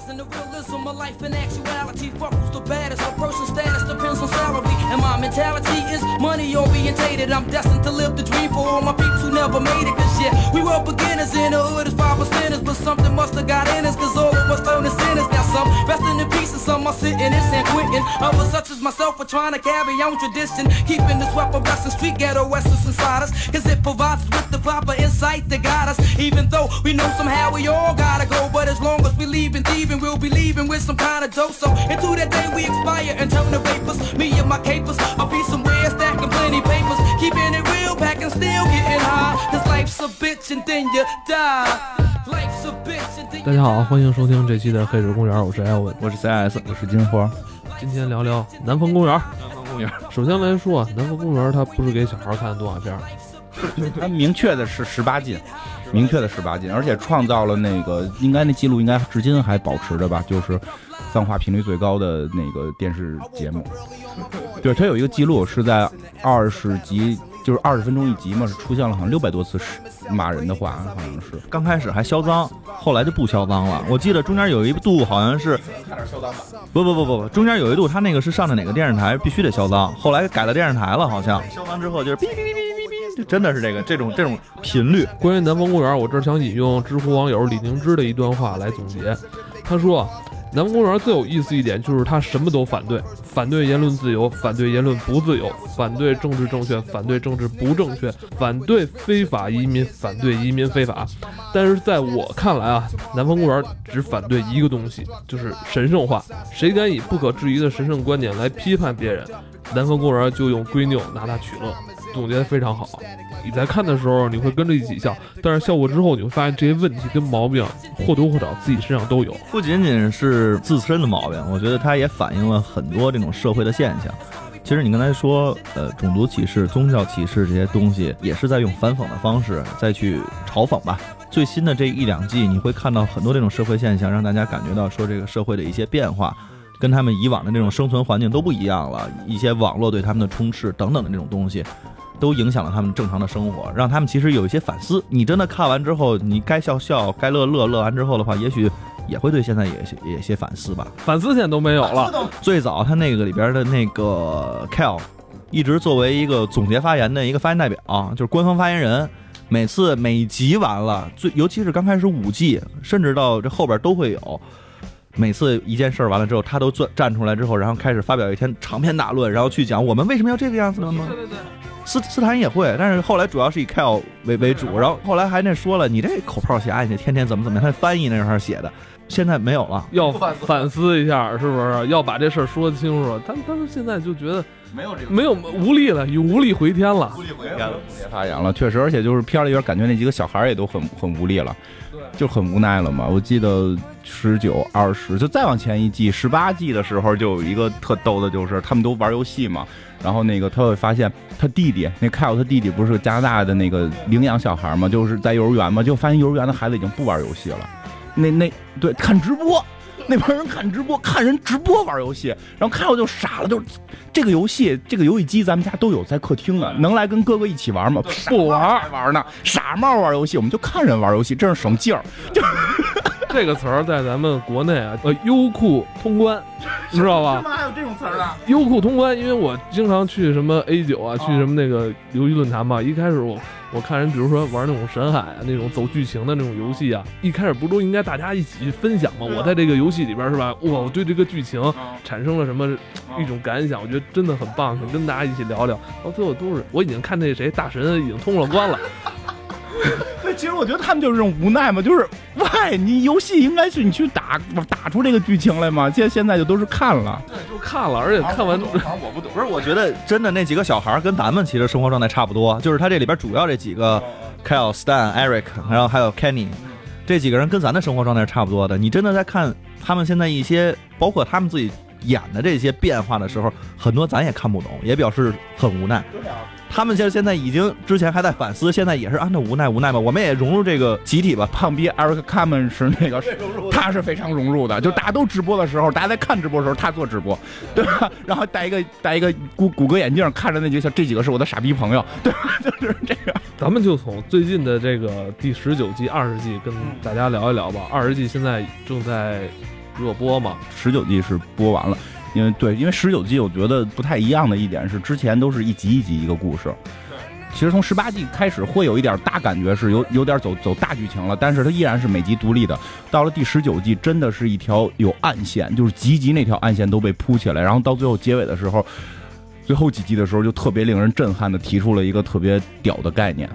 Analyzing the realism of life and actuality. Fuck who's the baddest? A person's status depends on salary. And my mentality is money orientated. I'm destined to live the dream for all my never made it. Cause yeah, we were beginners in the hood as five percenters. But something must have got in us. Cause all of us turned to sinners. Now some resting in peace and some are sitting in San Quentin. Others such as myself are trying to carry on tradition. Keeping this weapon wrestling street ghetto essence inside us. Cause it provides us with the proper insight to got us. Even though we know somehow we all gotta go. But as long as we leaving thieving, we'll be leaving with some kind of dope. So into that day we expire and turn to vapors. Me and my capers, I'll be somewhere stacking plenty papers. Keeping it real, packing still getting high. Cause life's a bitch and then you die. Life's a bitch and then 大家好，欢迎收听这期的《黑水公园》，我是艾文。我是 CS，我是金花。今天聊聊南方公园。南方公园，首先来说啊，南方公园它不是给小孩看的动画片，它明确的是十八禁，明确的十八禁，而且创造了那个应该那记录应该至今还保持着吧，就是脏话频率最高的那个电视节目。对，它有一个记录是在二十集，就是二十分钟一集嘛，是出现了好像六百多次是骂人的话，好像是。刚开始还销赃，后来就不销赃了。我记得中间有一度好像是，不不不不不，中间有一度他那个是上的哪个电视台必须得销赃，后来改了电视台了，好像销赃之后就是哔哔哔哔哔哔，就真的是这个这种这种频率。关于南方公园，我这儿想引用知乎网友李宁芝的一段话来总结。他说啊，南方公园最有意思一点就是他什么都反对，反对言论自由，反对言论不自由，反对政治正确，反对政治不正确，反对非法移民，反对移民非法。但是在我看来啊，南方公园只反对一个东西，就是神圣化。谁敢以不可质疑的神圣观点来批判别人，南方公园就用归咎拿他取乐。总结得非常好。你在看的时候，你会跟着一起笑，但是笑过之后，你会发现这些问题跟毛病或多或少自己身上都有。不仅仅是自身的毛病，我觉得它也反映了很多这种社会的现象。其实你刚才说，呃，种族歧视、宗教歧视这些东西，也是在用反讽的方式再去嘲讽吧。最新的这一两季，你会看到很多这种社会现象，让大家感觉到说这个社会的一些变化，跟他们以往的这种生存环境都不一样了。一些网络对他们的充斥等等的这种东西。都影响了他们正常的生活，让他们其实有一些反思。你真的看完之后，你该笑笑，该乐乐，乐完之后的话，也许也会对现在也也有些反思吧。反思现在都没有了。最早他那个里边的那个 Kel，一直作为一个总结发言的一个发言代表，就是官方发言人。每次每集完了，最尤其是刚开始五季，甚至到这后边都会有。每次一件事完了之后，他都站站出来之后，然后开始发表一篇长篇大论，然后去讲我们为什么要这个样子呢？对对对。斯斯坦也会，但是后来主要是以 Kyle 为为主，然后后来还那说了，你这口炮侠，你天天怎么怎么样？他翻译那上写的，现在没有了，要反思一下，是不是？要把这事儿说清楚。他他们现在就觉得没有这个没有无力了，有无力回天了，无力回天了，别发言了，确实，而且就是片里边感觉那几个小孩也都很很无力了，就很无奈了嘛。我记得十九、二十，就再往前一季十八季的时候，就有一个特逗的，就是他们都玩游戏嘛。然后那个他会发现他弟弟，那凯尔他弟弟不是加拿大的那个领养小孩嘛，就是在幼儿园嘛，就发现幼儿园的孩子已经不玩游戏了，那那对看直播，那帮人看直播，看人直播玩游戏，然后看我就傻了，就是这个游戏这个游戏机咱们家都有在客厅啊，能来跟哥哥一起玩吗？不玩玩呢，傻帽玩游戏，我们就看人玩游戏，真是省劲儿。就这个词儿在咱们国内啊，呃，优酷通关，你知道吧？怎么还有这种词儿啊？优酷通关，因为我经常去什么 A 九啊，去什么那个游戏论坛嘛。一开始我我看人，比如说玩那种神海啊，那种走剧情的那种游戏啊，一开始不都应该大家一起去分享吗？我在这个游戏里边是吧？哇，我对这个剧情产生了什么一种感想？我觉得真的很棒，想跟大家一起聊聊。到最后都是我已经看那谁大神已经通了关了。对，其实我觉得他们就是这种无奈嘛，就是喂，你游戏应该是你去打打出这个剧情来嘛，现现在就都是看了，对，就看了，而且看完我不懂，不是，我觉得真的那几个小孩跟咱们其实生活状态差不多，就是他这里边主要这几个，Kyle、Stan、Eric，然后还有 Kenny，这几个人跟咱的生活状态是差不多的。你真的在看他们现在一些，包括他们自己演的这些变化的时候，很多咱也看不懂，也表示很无奈。他们现现在已经之前还在反思，现在也是按照无奈无奈吧。我们也融入这个集体吧。胖逼 Eric c a m e n 是那个，他是非常融入的。就大家都直播的时候，大家在看直播的时候，他做直播，对吧？然后戴一个戴一个谷谷歌眼镜，看着那几个这几个是我的傻逼朋友，对吧？就是这个。咱们就从最近的这个第十九季、二十季跟大家聊一聊吧。二十季现在正在热播嘛。十九季是播完了，因为对，因为十九季我觉得不太一样的一点是，之前都是一集一集一个故事。其实从十八季开始会有一点大感觉是有有点走走大剧情了，但是它依然是每集独立的。到了第十九季，真的是一条有暗线，就是集集那条暗线都被铺起来，然后到最后结尾的时候，最后几集的时候就特别令人震撼的提出了一个特别屌的概念。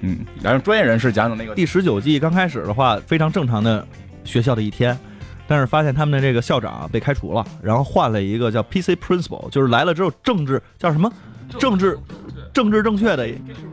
嗯，然后专业人士讲讲那个第十九季刚开始的话，非常正常的学校的一天，但是发现他们的这个校长被开除了，然后换了一个叫 PC Principal，就是来了之后政治叫什么？政治政治正确。的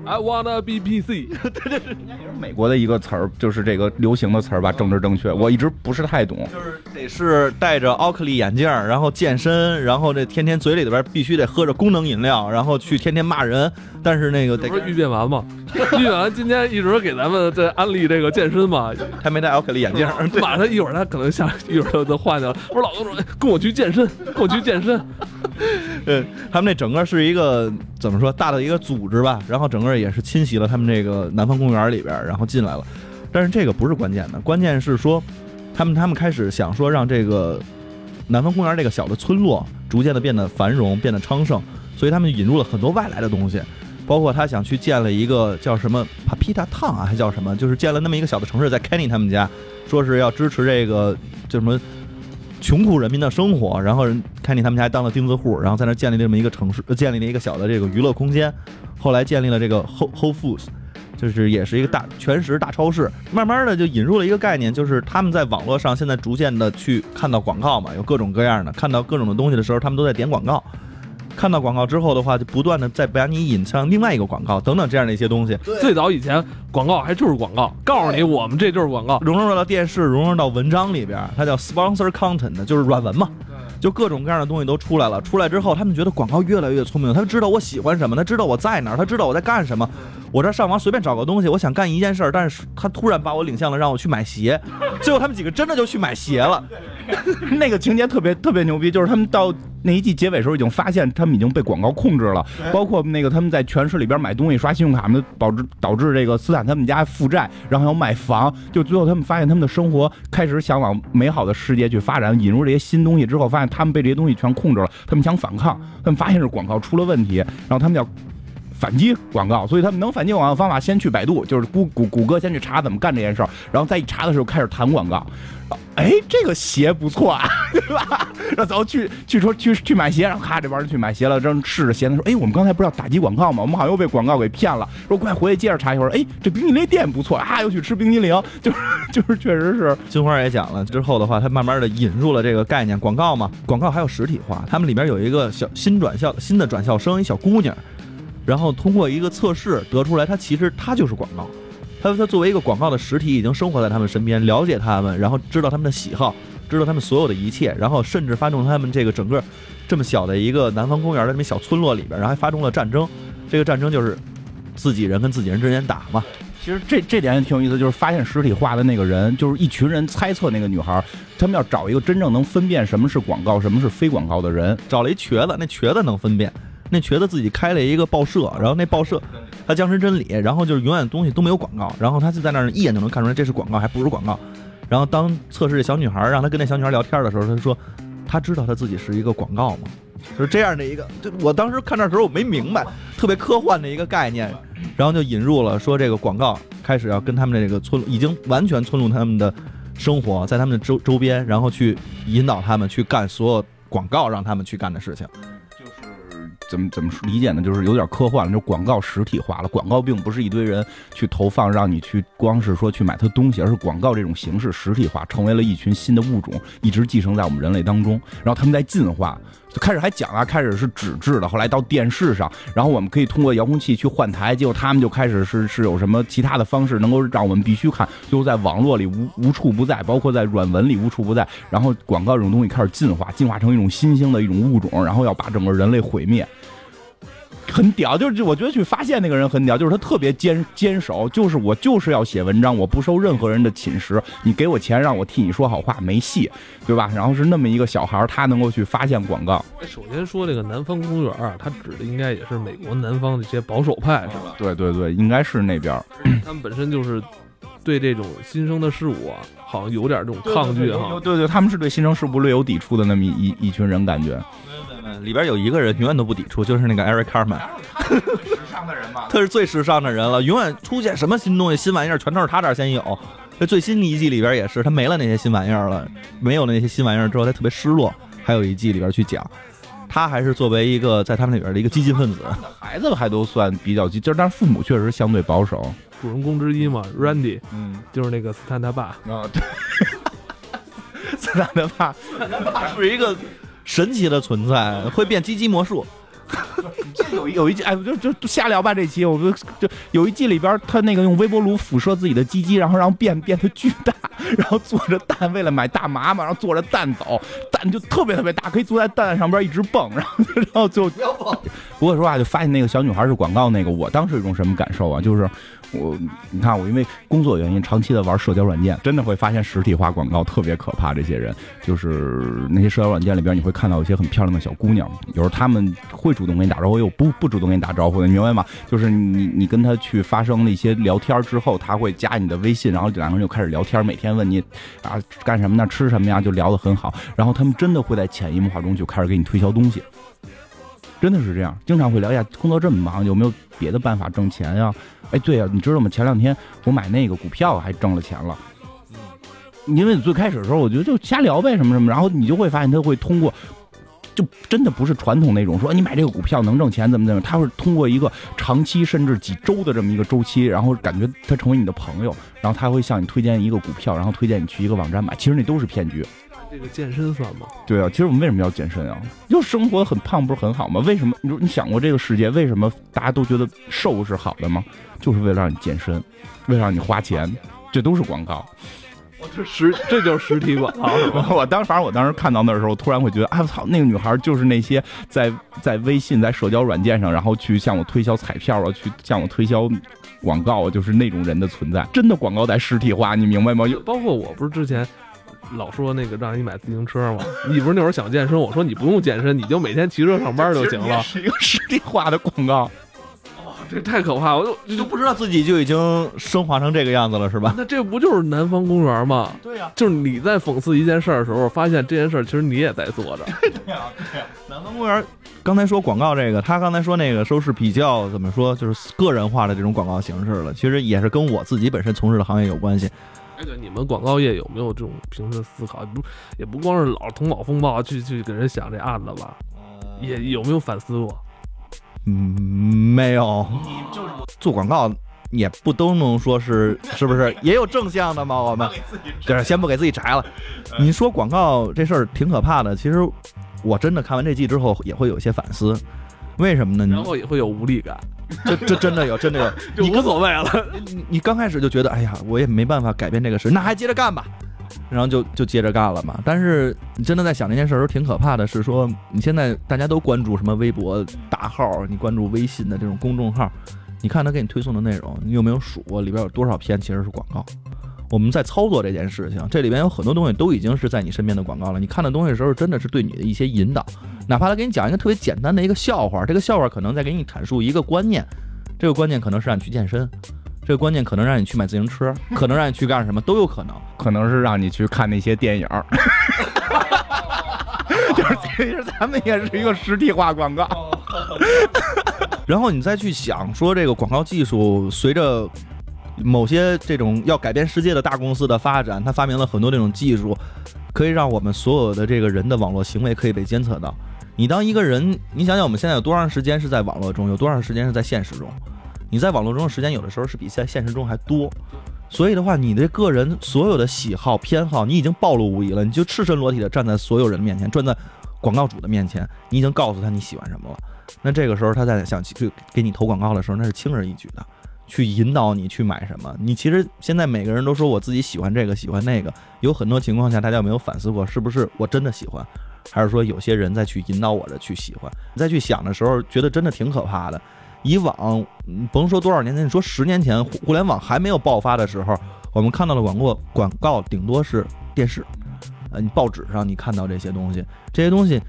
I wanna be PC，对对对美国的一个词儿，就是这个流行的词儿吧，政治正确，我一直不是太懂。就是得是戴着奥克利眼镜，然后健身，然后这天天嘴里边必须得喝着功能饮料，然后去天天骂人，但是那个得不是遇变完吗？遇变完今天一直给咱们在安利这个健身嘛，还没戴奥克利眼镜儿，马上一会儿他可能下一会儿他就换去了。我说老公说跟我去健身，跟我去健身。嗯，他们那整个是一个怎么说大的一个组织吧，然后整个也是侵袭了他们这个南方公园里边，然后进来了。但是这个不是关键的，关键是说他们他们开始想说让这个南方公园这个小的村落逐渐的变得繁荣，变得昌盛，所以他们引入了很多外来的东西，包括他想去建了一个叫什么 Papita Town 啊，还叫什么，就是建了那么一个小的城市，在 Kenny 他们家，说是要支持这个叫什么。穷苦人民的生活，然后人 Kenny 他们家当了钉子户，然后在那建立这么一个城市，建立了一个小的这个娱乐空间，后来建立了这个 Whole Whole Foods，就是也是一个大全食大超市，慢慢的就引入了一个概念，就是他们在网络上现在逐渐的去看到广告嘛，有各种各样的，看到各种的东西的时候，他们都在点广告。看到广告之后的话，就不断的再把你引向另外一个广告，等等这样的一些东西，最早以前广告还就是广告，告诉你我们这就是广告。融入到电视，融入到文章里边，它叫 sponsor content，就是软文嘛。就各种各样的东西都出来了。出来之后，他们觉得广告越来越聪明，他知道我喜欢什么，他知道我在哪儿，他知道我在干什么。我这上网随便找个东西，我想干一件事儿，但是他突然把我领向了让我去买鞋。最后他们几个真的就去买鞋了。那个情节特别特别牛逼，就是他们到那一季结尾时候已经发现他们已经被广告控制了，包括那个他们在全市里边买东西刷信用卡们，导致导致这个斯坦他们家负债，然后要卖房，就最后他们发现他们的生活开始想往美好的世界去发展，引入这些新东西之后，发现他们被这些东西全控制了，他们想反抗，他们发现是广告出了问题，然后他们要。反击广告，所以他们能反击广告的方法，先去百度，就是谷谷谷歌先去查怎么干这件事儿，然后再一查的时候开始谈广告。哎，这个鞋不错啊，对吧？然后走去去说去去买鞋，然后咔这帮人去买鞋了，正试着鞋呢，说哎，我们刚才不是要打击广告吗？我们好像又被广告给骗了。说快回去接着查一会儿，哎，这冰淇淋店不错啊，又去吃冰激凌，就是就是确实是。金花也讲了之后的话，他慢慢的引入了这个概念，广告嘛，广告还有实体化。他们里边有一个小新转校新的转校生，一小姑娘。然后通过一个测试得出来，它其实它就是广告，它它作为一个广告的实体，已经生活在他们身边，了解他们，然后知道他们的喜好，知道他们所有的一切，然后甚至发动他们这个整个这么小的一个南方公园的这么小村落里边，然后还发动了战争。这个战争就是自己人跟自己人之间打嘛。其实这这点也挺有意思，就是发现实体化的那个人，就是一群人猜测那个女孩，他们要找一个真正能分辨什么是广告，什么是非广告的人，找了一瘸子，那瘸子能分辨。那瘸子自己开了一个报社，然后那报社他僵尸真理，然后就是永远东西都没有广告，然后他就在那儿一眼就能看出来这是广告还不是广告。然后当测试这小女孩让他跟那小女孩聊天的时候，他说他知道他自己是一个广告吗？是这样的一个，就我当时看这时候我没明白，特别科幻的一个概念，然后就引入了说这个广告开始要跟他们的这个村已经完全村入他们的生活，在他们的周周边，然后去引导他们去干所有广告让他们去干的事情。怎么怎么理解呢？就是有点科幻了，就广告实体化了。广告并不是一堆人去投放，让你去光是说去买它东西，而是广告这种形式实体化，成为了一群新的物种，一直寄生在我们人类当中。然后他们在进化。就开始还讲啊，开始是纸质的，后来到电视上，然后我们可以通过遥控器去换台，结果他们就开始是是有什么其他的方式能够让我们必须看，最后在网络里无无处不在，包括在软文里无处不在，然后广告这种东西开始进化，进化成一种新兴的一种物种，然后要把整个人类毁灭。很屌，就是我觉得去发现那个人很屌，就是他特别坚坚守，就是我就是要写文章，我不受任何人的侵蚀，你给我钱让我替你说好话没戏，对吧？然后是那么一个小孩，他能够去发现广告。首先说这个南方公园啊，它指的应该也是美国南方的一些保守派，是吧？对对对，应该是那边。他们本身就是对这种新生的事物啊，好像有点这种抗拒哈。对对，他们是对新生事物略有抵触的那么一一一群人，感觉。里边有一个人永远都不抵触，就是那个 Eric Carmen，时尚的人嘛，他是最时尚的人了，永远出现什么新东西、新玩意儿，全都是他这儿先有。这最新的一季里边也是，他没了那些新玩意儿了，没有那些新玩意儿之后，他特别失落。还有一季里边去讲，他还是作为一个在他们里边的一个激进分子，孩子还都算比较激，就是但是父母确实相对保守。主人公之一嘛，Randy，嗯，就是那个斯坦他爸啊，对，斯坦他爸，斯坦他爸是一个神奇的存在，会变鸡鸡魔术。有有一季，哎，就就瞎聊吧。这期我就就有一季里边，他那个用微波炉辐射自己的鸡鸡，然后让变变得巨大，然后坐着蛋，为了买大麻嘛，然后坐着蛋走，蛋就特别特别大，可以坐在蛋上边一直蹦，然后然后就不要蹦。不过说话就发现那个小女孩是广告那个，我当时有一种什么感受啊？就是。我你看，我因为工作原因，长期的玩社交软件，真的会发现实体化广告特别可怕。这些人就是那些社交软件里边，你会看到一些很漂亮的小姑娘，有时候他们会主动跟你打招呼，又不不主动跟你打招呼的，你明白吗？就是你你跟他去发生了一些聊天之后，他会加你的微信，然后两个人就开始聊天，每天问你啊干什么呢，吃什么呀，就聊得很好。然后他们真的会在潜移默化中就开始给你推销东西，真的是这样，经常会聊一下工作这么忙，有没有别的办法挣钱呀？哎，对呀，你知道吗？前两天我买那个股票还挣了钱了。嗯，因为最开始的时候，我觉得就瞎聊呗，什么什么，然后你就会发现他会通过，就真的不是传统那种说你买这个股票能挣钱怎么怎么，他会通过一个长期甚至几周的这么一个周期，然后感觉他成为你的朋友，然后他会向你推荐一个股票，然后推荐你去一个网站买，其实那都是骗局。这个健身算吗？对啊，其实我们为什么要健身啊？就生活很胖不是很好吗？为什么？你说你想过这个世界为什么大家都觉得瘦是好的吗？就是为了让你健身，为了让你花钱，这都是广告。我这实这就是实体广告。我当反正我当时看到那时候，突然会觉得，哎我操，那个女孩就是那些在在微信在社交软件上，然后去向我推销彩票啊，去向我推销广告，就是那种人的存在。真的广告在实体化，你明白吗？包括我不是之前。老说那个让你买自行车吗，你不是那会儿想健身？我说你不用健身，你就每天骑车上班就行了。是一个实体化的广告，哇，这太可怕！我就你都不知道自己就已经升华成这个样子了，是吧？那这不就是南方公园吗？对呀，就是你在讽刺一件事儿的时候，发现这件事儿其实你也在做着。对呀，对呀。南方公园刚才说广告这个，他刚才说那个都是比较怎么说，就是个人化的这种广告形式了。其实也是跟我自己本身从事的行业有关系。哎，对，你们广告业有没有这种平时思考？不，也不光是老头脑风暴去去给人想这案子吧？也有没有反思过？嗯，没有。你就是做广告，也不都能说是是不是？也有正向的吗？我们就是先不给自己摘了。你说广告这事儿挺可怕的。其实我真的看完这季之后，也会有一些反思。为什么呢？然后也会有无力感。这这真的有，真的有，你无所谓了。你你刚开始就觉得，哎呀，我也没办法改变这个事，那还接着干吧，然后就就接着干了嘛。但是你真的在想这件事的时候，挺可怕的。是说你现在大家都关注什么微博大号，你关注微信的这种公众号，你看他给你推送的内容，你有没有数过里边有多少篇其实是广告？我们在操作这件事情，这里边有很多东西都已经是在你身边的广告了。你看的东西时候，真的是对你的一些引导。哪怕他给你讲一个特别简单的一个笑话，这个笑话可能在给你阐述一个观念，这个观念可能是让你去健身，这个观念可能让你去买自行车，可能让你去干什么都有可能，可能是让你去看那些电影。就是其实咱们也是一个实体化广告。然后你再去想说这个广告技术随着。某些这种要改变世界的大公司的发展，它发明了很多这种技术，可以让我们所有的这个人的网络行为可以被监测到。你当一个人，你想想我们现在有多长时间是在网络中，有多长时间是在现实中？你在网络中的时间有的时候是比在现实中还多。所以的话，你的个人所有的喜好偏好，你已经暴露无遗了。你就赤身裸体的站在所有人面前，站在广告主的面前，你已经告诉他你喜欢什么了。那这个时候他在想去给你投广告的时候，那是轻而易举的。去引导你去买什么？你其实现在每个人都说我自己喜欢这个喜欢那个，有很多情况下大家有没有反思过，是不是我真的喜欢，还是说有些人在去引导我的去喜欢？你再去想的时候，觉得真的挺可怕的。以往甭说多少年前，你说十年前互联网还没有爆发的时候，我们看到的广告广告顶多是电视，呃，你报纸上你看到这些东西，这些东西。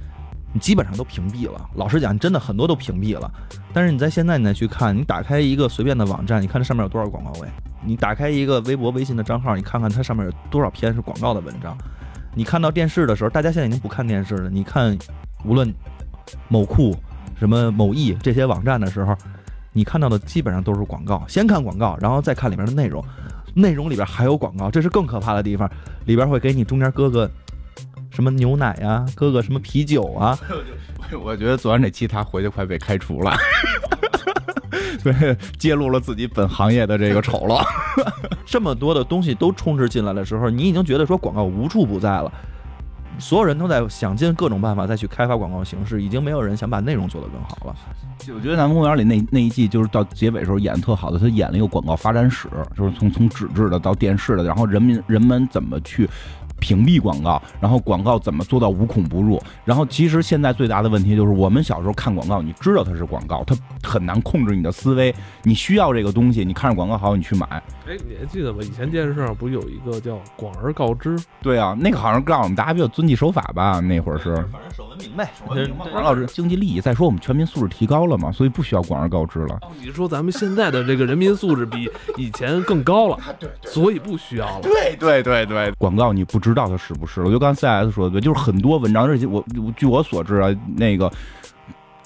你基本上都屏蔽了。老实讲，真的很多都屏蔽了。但是你在现在你再去看，你打开一个随便的网站，你看这上面有多少广告位？你打开一个微博、微信的账号，你看看它上面有多少篇是广告的文章。你看到电视的时候，大家现在已经不看电视了。你看，无论某库、什么某易这些网站的时候，你看到的基本上都是广告。先看广告，然后再看里面的内容，内容里边还有广告，这是更可怕的地方。里边会给你中间搁个什么牛奶啊，搁个什么啤酒啊。我觉得做完这期他回去快被开除了。对，揭露了自己本行业的这个丑陋。这么多的东西都充斥进来的时候，你已经觉得说广告无处不在了，所有人都在想尽各种办法再去开发广告形式，已经没有人想把内容做得更好了。我觉得《南方公园》里那那一季就是到结尾时候演的特好的，他演了一个广告发展史，就是从从纸质的到电视的，然后人民人们怎么去。屏蔽广告，然后广告怎么做到无孔不入？然后其实现在最大的问题就是，我们小时候看广告，你知道它是广告，它很难控制你的思维。你需要这个东西，你看着广告好，你去买。哎，你还记得吗？以前电视上不是有一个叫“广而告之”？对啊，那个好像告诉我们大家比较遵纪守法吧？那会儿是，反正守文明呗，守文明。广而告之，经济利益。再说我们全民素质提高了嘛，所以不需要广而告之了。你说咱们现在的这个人民素质比以前更高了，对，所以不需要了。对对对对，广告你不知道它是不是？我就刚才 CS 说的对，就是很多文章，而且我据我所知啊，那个，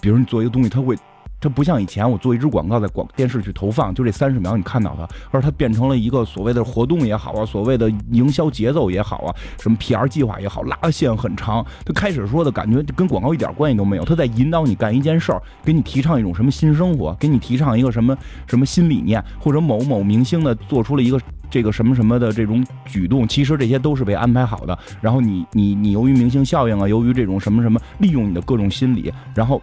比如你做一个东西，它会。它不像以前，我做一支广告在广电视去投放，就这三十秒你看到它，而它变成了一个所谓的活动也好啊，所谓的营销节奏也好啊，什么 PR 计划也好，拉的线很长。它开始说的感觉跟广告一点关系都没有，它在引导你干一件事儿，给你提倡一种什么新生活，给你提倡一个什么什么新理念，或者某某明星的做出了一个这个什么什么的这种举动，其实这些都是被安排好的。然后你你你由于明星效应啊，由于这种什么什么，利用你的各种心理，然后。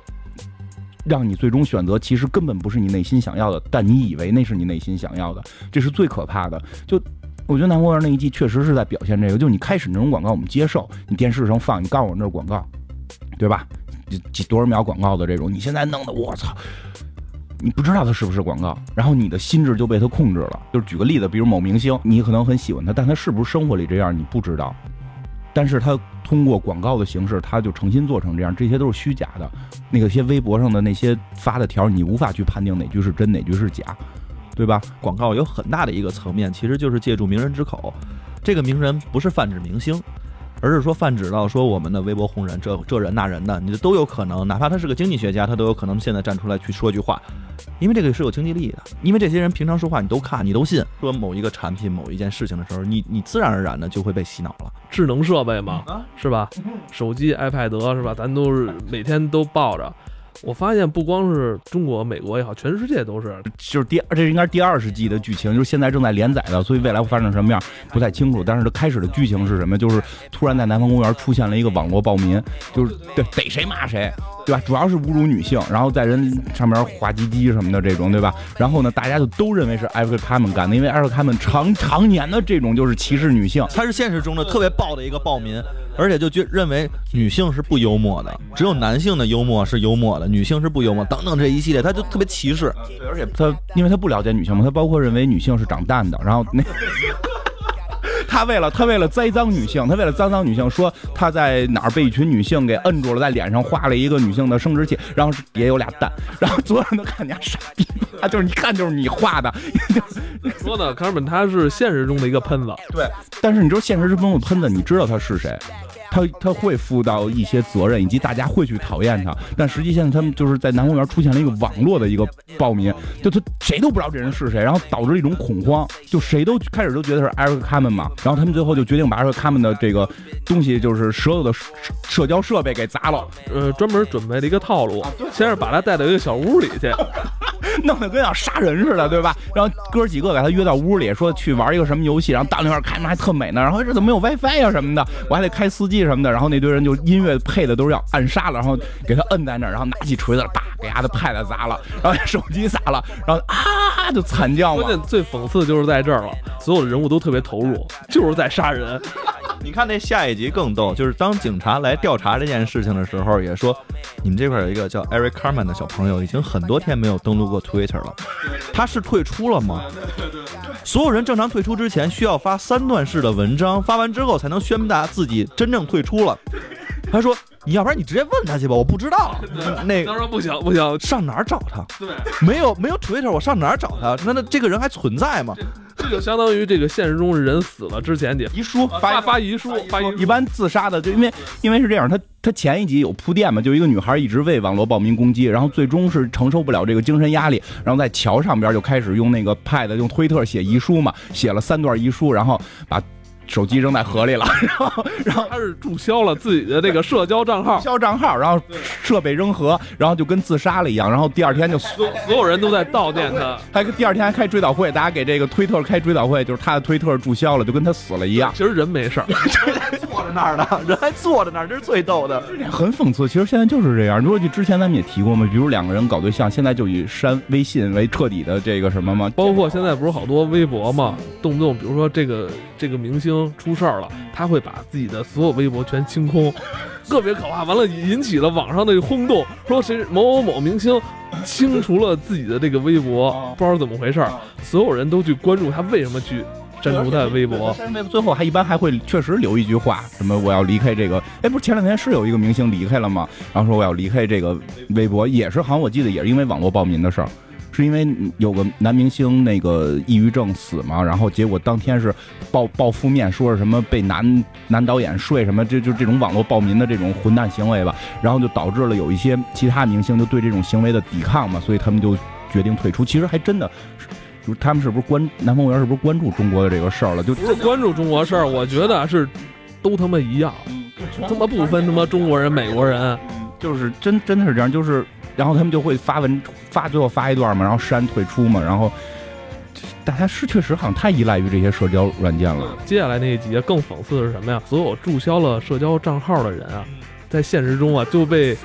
让你最终选择，其实根本不是你内心想要的，但你以为那是你内心想要的，这是最可怕的。就我觉得《南国园》那一季确实是在表现这个，就你开始那种广告我们接受，你电视上放，你告诉我那是广告，对吧？几多少秒广告的这种，你现在弄的，我操！你不知道它是不是广告，然后你的心智就被它控制了。就是举个例子，比如某明星，你可能很喜欢他，但他是不是生活里这样，你不知道。但是他通过广告的形式，他就诚心做成这样，这些都是虚假的。那个些微博上的那些发的条，你无法去判定哪句是真，哪句是假，对吧？广告有很大的一个层面，其实就是借助名人之口。这个名人不是泛指明星。而是说泛指到说我们的微博红人，这这人那人的，你都有可能，哪怕他是个经济学家，他都有可能现在站出来去说句话，因为这个是有经济利益的。因为这些人平常说话你都看，你都信，说某一个产品、某一件事情的时候，你你自然而然的就会被洗脑了。智能设备嘛，是吧？手机、iPad 是吧？咱都是每天都抱着。我发现不光是中国、美国也好，全世界都是，就是第这应该是第二十季的剧情，就是现在正在连载的，所以未来会发生什么样不太清楚。但是它开始的剧情是什么？就是突然在南方公园出现了一个网络暴民，就是对逮谁骂谁，对吧？主要是侮辱女性，然后在人上面滑唧唧什么的这种，对吧？然后呢，大家就都认为是艾瑞克他们干的，因为艾瑞克他们常常年的这种就是歧视女性，他是现实中的特别暴的一个暴民。而且就觉认为女性是不幽默的，只有男性的幽默是幽默的，女性是不幽默，等等这一系列，他就特别歧视。对，而且他因为他不了解女性嘛，他包括认为女性是长蛋的，然后那 他为了他为了栽赃女性，他为了栽赃女性，说他在哪儿被一群女性给摁住了，在脸上画了一个女性的生殖器，然后也有俩蛋，然后所有人都看见傻逼，他就是一看就是你画的。说呢，哥们，他是现实中的一个喷子。对，但是你知道现实中的喷子，你知道他是谁？他他会负到一些责任，以及大家会去讨厌他。但实际现在他们就是在南公园出现了一个网络的一个暴民，就他谁都不知道这人是谁，然后导致一种恐慌，就谁都开始都觉得是艾瑞克他们嘛。然后他们最后就决定把艾瑞克他们的这个东西，就是所有的社交设备给砸了。呃，专门准备了一个套路，先是把他带到一个小屋里去，弄得跟要杀人似的，对吧？然后哥几个给他约到屋里，说去玩一个什么游戏，然后到那块看着还特美呢。然后这怎么没有 WiFi 呀什么的？我还得开司机。什么的，然后那堆人就音乐配的都是要暗杀了，然后给他摁在那儿，然后拿起锤子，叭给他的 pad 砸了，然后手机砸了，然后啊就惨叫嘛。关键最讽刺的就是在这儿了，所有的人物都特别投入，就是在杀人。你看那下一集更逗，就是当警察来调查这件事情的时候，也说你们这块有一个叫 Eric Carmen 的小朋友，已经很多天没有登录过 Twitter 了，他是退出了吗？所有人正常退出之前需要发三段式的文章，发完之后才能宣布大家自己真正退出了。他说你要不然你直接问他去吧，我不知道。那他说不行不行，上哪儿找他？对，没有没有 Twitter，我上哪儿找他？那那这个人还存在吗？这就相当于这个现实中人死了之前得遗书发发遗书，发遗书一般自杀的，就因为因为是这样，他他前一集有铺垫嘛，就一个女孩一直为网络暴民攻击，然后最终是承受不了这个精神压力，然后在桥上边就开始用那个 pad 用推特写遗书嘛，写了三段遗书，然后把手机扔在河里了，然后然后他是注销了自己的这个社交账号，消账号，然后设备扔河，然后就跟自杀了一样，然后第二天就所所有人都在悼念他。还第二天还开追悼会，大家给这个推特开追悼会，就是他的推特注销了，就跟他死了一样。其实人没事儿，坐在那儿呢，人还坐在那儿，这是最逗的。很讽刺，其实现在就是这样。如果就之前咱们也提过嘛，比如两个人搞对象，现在就以删微信为彻底的这个什么嘛，包括现在不是好多微博嘛，动不动比如说这个这个明星出事儿了，他会把自己的所有微博全清空，特别可怕。完了引起了网上的轰动，说谁某某某明星清除了自己的这个微博，不知道怎么回事儿，所有人都去关注他为什么去删除他的微博。删微博最后还一般还会确实留一句话，什么我要离开这个。哎，不是前两天是有一个明星离开了吗？然后说我要离开这个微博，也是好像我记得也是因为网络暴民的事儿。是因为有个男明星那个抑郁症死嘛，然后结果当天是报报负面，说是什么被男男导演睡什么，这就这种网络暴民的这种混蛋行为吧，然后就导致了有一些其他明星就对这种行为的抵抗嘛，所以他们就决定退出。其实还真的，就是他们是不是关南方公园是不是关注中国的这个事儿了？就不是关注中国事儿，我觉得是都他妈一样，他妈不分他妈中国人美国人，就是真真的是这样，就是然后他们就会发文发最后发一段嘛，然后删退出嘛，然后大家是确实好像太依赖于这些社交软件了。接下来那一集更讽刺的是什么呀？所有注销了社交账号的人啊，在现实中啊就被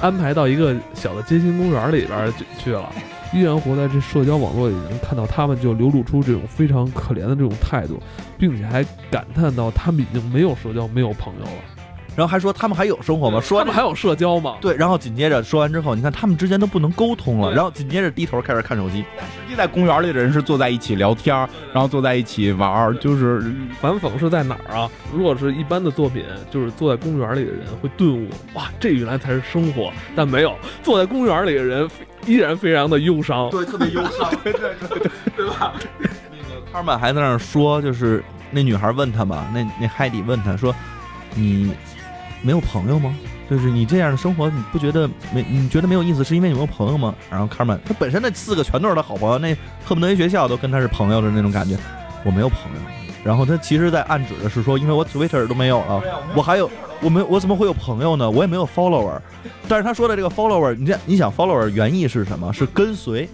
安排到一个小的街心公园里边去了。依然活在这社交网络里能，看到他们就流露出这种非常可怜的这种态度，并且还感叹到他们已经没有社交、没有朋友了。然后还说他们还有生活吗？说他们还有社交吗？对，然后紧接着说完之后，你看他们之间都不能沟通了，然后紧接着低头开始看手机。实际在公园里的人是坐在一起聊天儿，然后坐在一起玩儿，就是反讽是在哪儿啊？如果是一般的作品，就是坐在公园里的人会顿悟，哇，这原来才是生活。但没有，坐在公园里的人依然非常的忧伤。对，特别忧伤。对对对，对吧？那个卡尔曼还在那儿说，就是那女孩问他嘛，那那海底问他说：“你没有朋友吗？就是你这样的生活，你不觉得没？你觉得没有意思，是因为你没有朋友吗？”然后卡尔曼他本身那四个全都是他好朋友，那恨不得一学校都跟他是朋友的那种感觉。我没有朋友。然后他其实在暗指的是说，因为我 Twitter 都没有了，我还有我没我怎么会有朋友呢？我也没有 follower。但是他说的这个 follower，你这你想 follower 原意是什么？是跟随，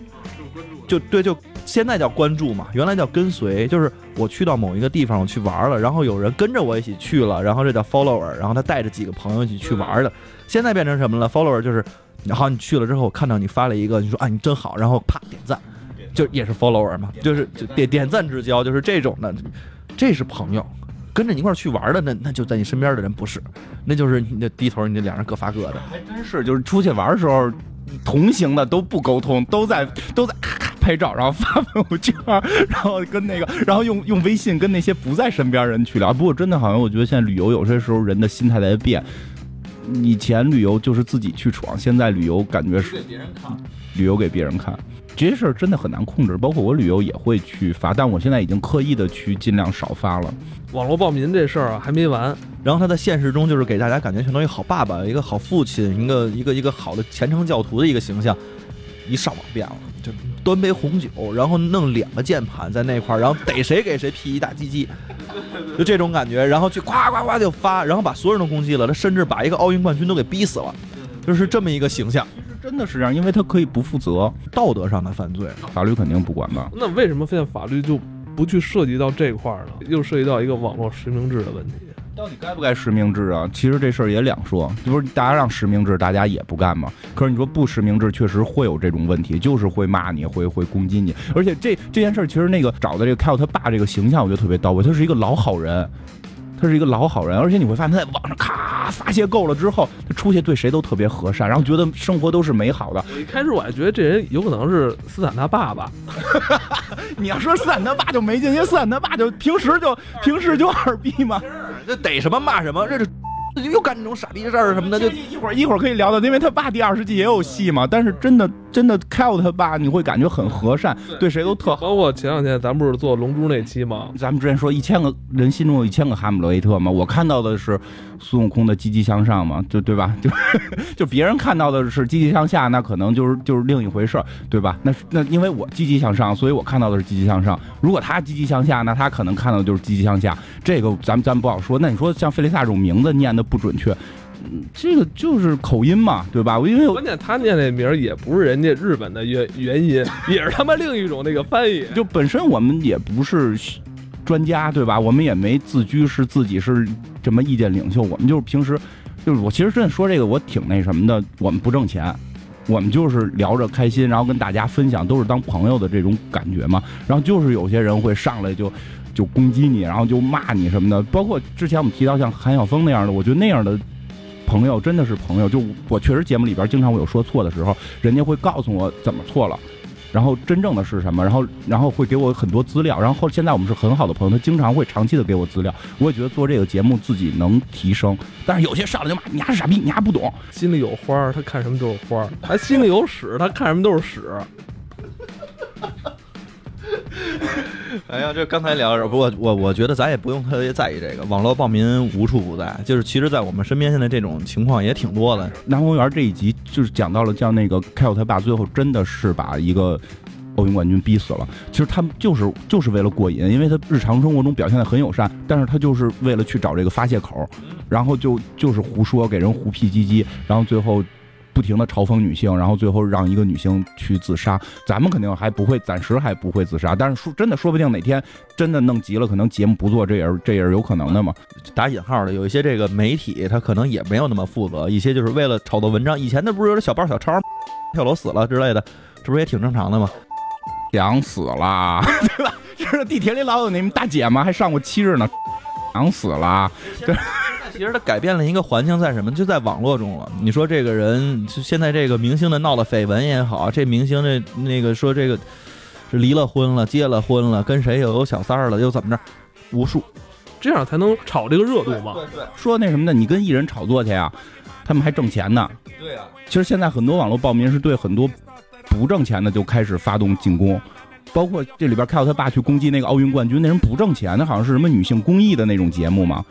就对，就现在叫关注嘛，原来叫跟随，就是我去到某一个地方我去玩了，然后有人跟着我一起去了，然后这叫 follower，然后他带着几个朋友一起去玩的。现在变成什么了？follower 就是，然后你去了之后，看到你发了一个，你说啊你真好，然后啪点赞，就也是 follower 嘛，就是就点点赞之交，就是这种的，这是朋友。跟着你一块儿去玩的，那那就在你身边的人不是，那就是你的低头，你这两人各发各的。还真是，就是出去玩的时候，同行的都不沟通，都在都在拍照，然后发朋友圈，然后跟那个，然后用用微信跟那些不在身边人去聊。不过真的好像我觉得现在旅游有些时候人的心态在变。以前旅游就是自己去闯，现在旅游感觉是旅游给别人看。这些事儿真的很难控制，包括我旅游也会去发，但我现在已经刻意的去尽量少发了。网络暴民这事儿啊还没完，然后他在现实中就是给大家感觉相当于好爸爸，一个好父亲，一个一个一个好的虔诚教徒的一个形象，一上网变了，就端杯红酒，然后弄两个键盘在那块儿，然后逮谁给谁 P 一大鸡鸡，就这种感觉，然后去夸夸夸就发，然后把所有人都攻击了，他甚至把一个奥运冠军都给逼死了，就是这么一个形象，真的是这样，因为他可以不负责，道德上的犯罪。法律肯定不管吧？那为什么现在法律就不去涉及到这块儿呢？又涉及到一个网络实名制的问题。到底该不该实名制啊？其实这事儿也两说，不是大家让实名制，大家也不干嘛。可是你说不实名制，确实会有这种问题，就是会骂你，会会攻击你。而且这这件事儿，其实那个找的这个凯尔他爸这个形象，我觉得特别到位，他是一个老好人。他是一个老好人，而且你会发现他在网上咔发泄够了之后，他出去对谁都特别和善，然后觉得生活都是美好的。我一开始我还觉得这人有可能是斯坦他爸爸，你要说斯坦他爸就没劲，因为斯坦他爸就平时就平时就二逼嘛。这逮什么骂什么，这是又干这种傻逼事儿什么的，就一会儿一会儿可以聊到，因为他爸第二十季也有戏嘛。但是真的真的 Cal 他爸，你会感觉很和善，对谁都特好。包括前两天咱不是做龙珠那期吗？咱们之前说一千个人心中有一千个哈姆雷特嘛，我看到的是孙悟空的积极向上嘛，就对吧？就 就别人看到的是积极向下，那可能就是就是另一回事儿，对吧？那那因为我积极向上，所以我看到的是积极向上。如果他积极向下，那他可能看到的就是积极向下。这个咱们咱们不好说。那你说像费利萨这种名字念的不准确，嗯，这个就是口音嘛，对吧？因为关键他念那名儿也不是人家日本的原原音，也是他妈另一种那个翻译。就本身我们也不是专家，对吧？我们也没自居是自己是什么意见领袖，我们就是平时就是我其实真的说这个我挺那什么的，我们不挣钱。我们就是聊着开心，然后跟大家分享，都是当朋友的这种感觉嘛。然后就是有些人会上来就就攻击你，然后就骂你什么的。包括之前我们提到像韩晓峰那样的，我觉得那样的朋友真的是朋友。就我确实节目里边经常我有说错的时候，人家会告诉我怎么错了，然后真正的是什么，然后然后会给我很多资料。然后后现在我们是很好的朋友，他经常会长期的给我资料。我也觉得做这个节目自己能提升，但是有些上来就骂你还是傻逼，你还不懂。心里有花儿，他看什么都是花儿；他心里有屎，他看什么都是屎。哎呀，这刚才聊着，不过我我觉得咱也不用特别在意这个，网络暴民无处不在，就是其实，在我们身边现在这种情况也挺多的。南公园这一集就是讲到了，像那个凯尔他爸最后真的是把一个奥运冠军逼死了。其实他们就是就是为了过瘾，因为他日常生活中表现的很友善，但是他就是为了去找这个发泄口，然后就就是胡说，给人胡屁唧唧，然后最后。不停的嘲讽女性，然后最后让一个女性去自杀。咱们肯定还不会，暂时还不会自杀。但是说真的，说不定哪天真的弄急了，可能节目不做，这也是这也是有可能的嘛。打引号的，有一些这个媒体，他可能也没有那么负责，一些就是为了炒作文章。以前那不是有小报小抄 跳楼死了之类的，这不是也挺正常的吗？想死了，对吧？就是地铁里老有那大姐嘛，还上过七日呢，想死了，对。其实它改变了一个环境，在什么？就在网络中了。你说这个人，就现在这个明星的闹的绯闻也好，这明星这那个说这个是离了婚了，结了婚了，跟谁又有小三儿了，又怎么着？无数，这样才能炒这个热度嘛。对对。说那什么的，你跟艺人炒作去啊，他们还挣钱呢。对呀。其实现在很多网络暴民是对很多不挣钱的就开始发动进攻，包括这里边看到他爸去攻击那个奥运冠军，那人不挣钱，那好像是什么女性公益的那种节目嘛。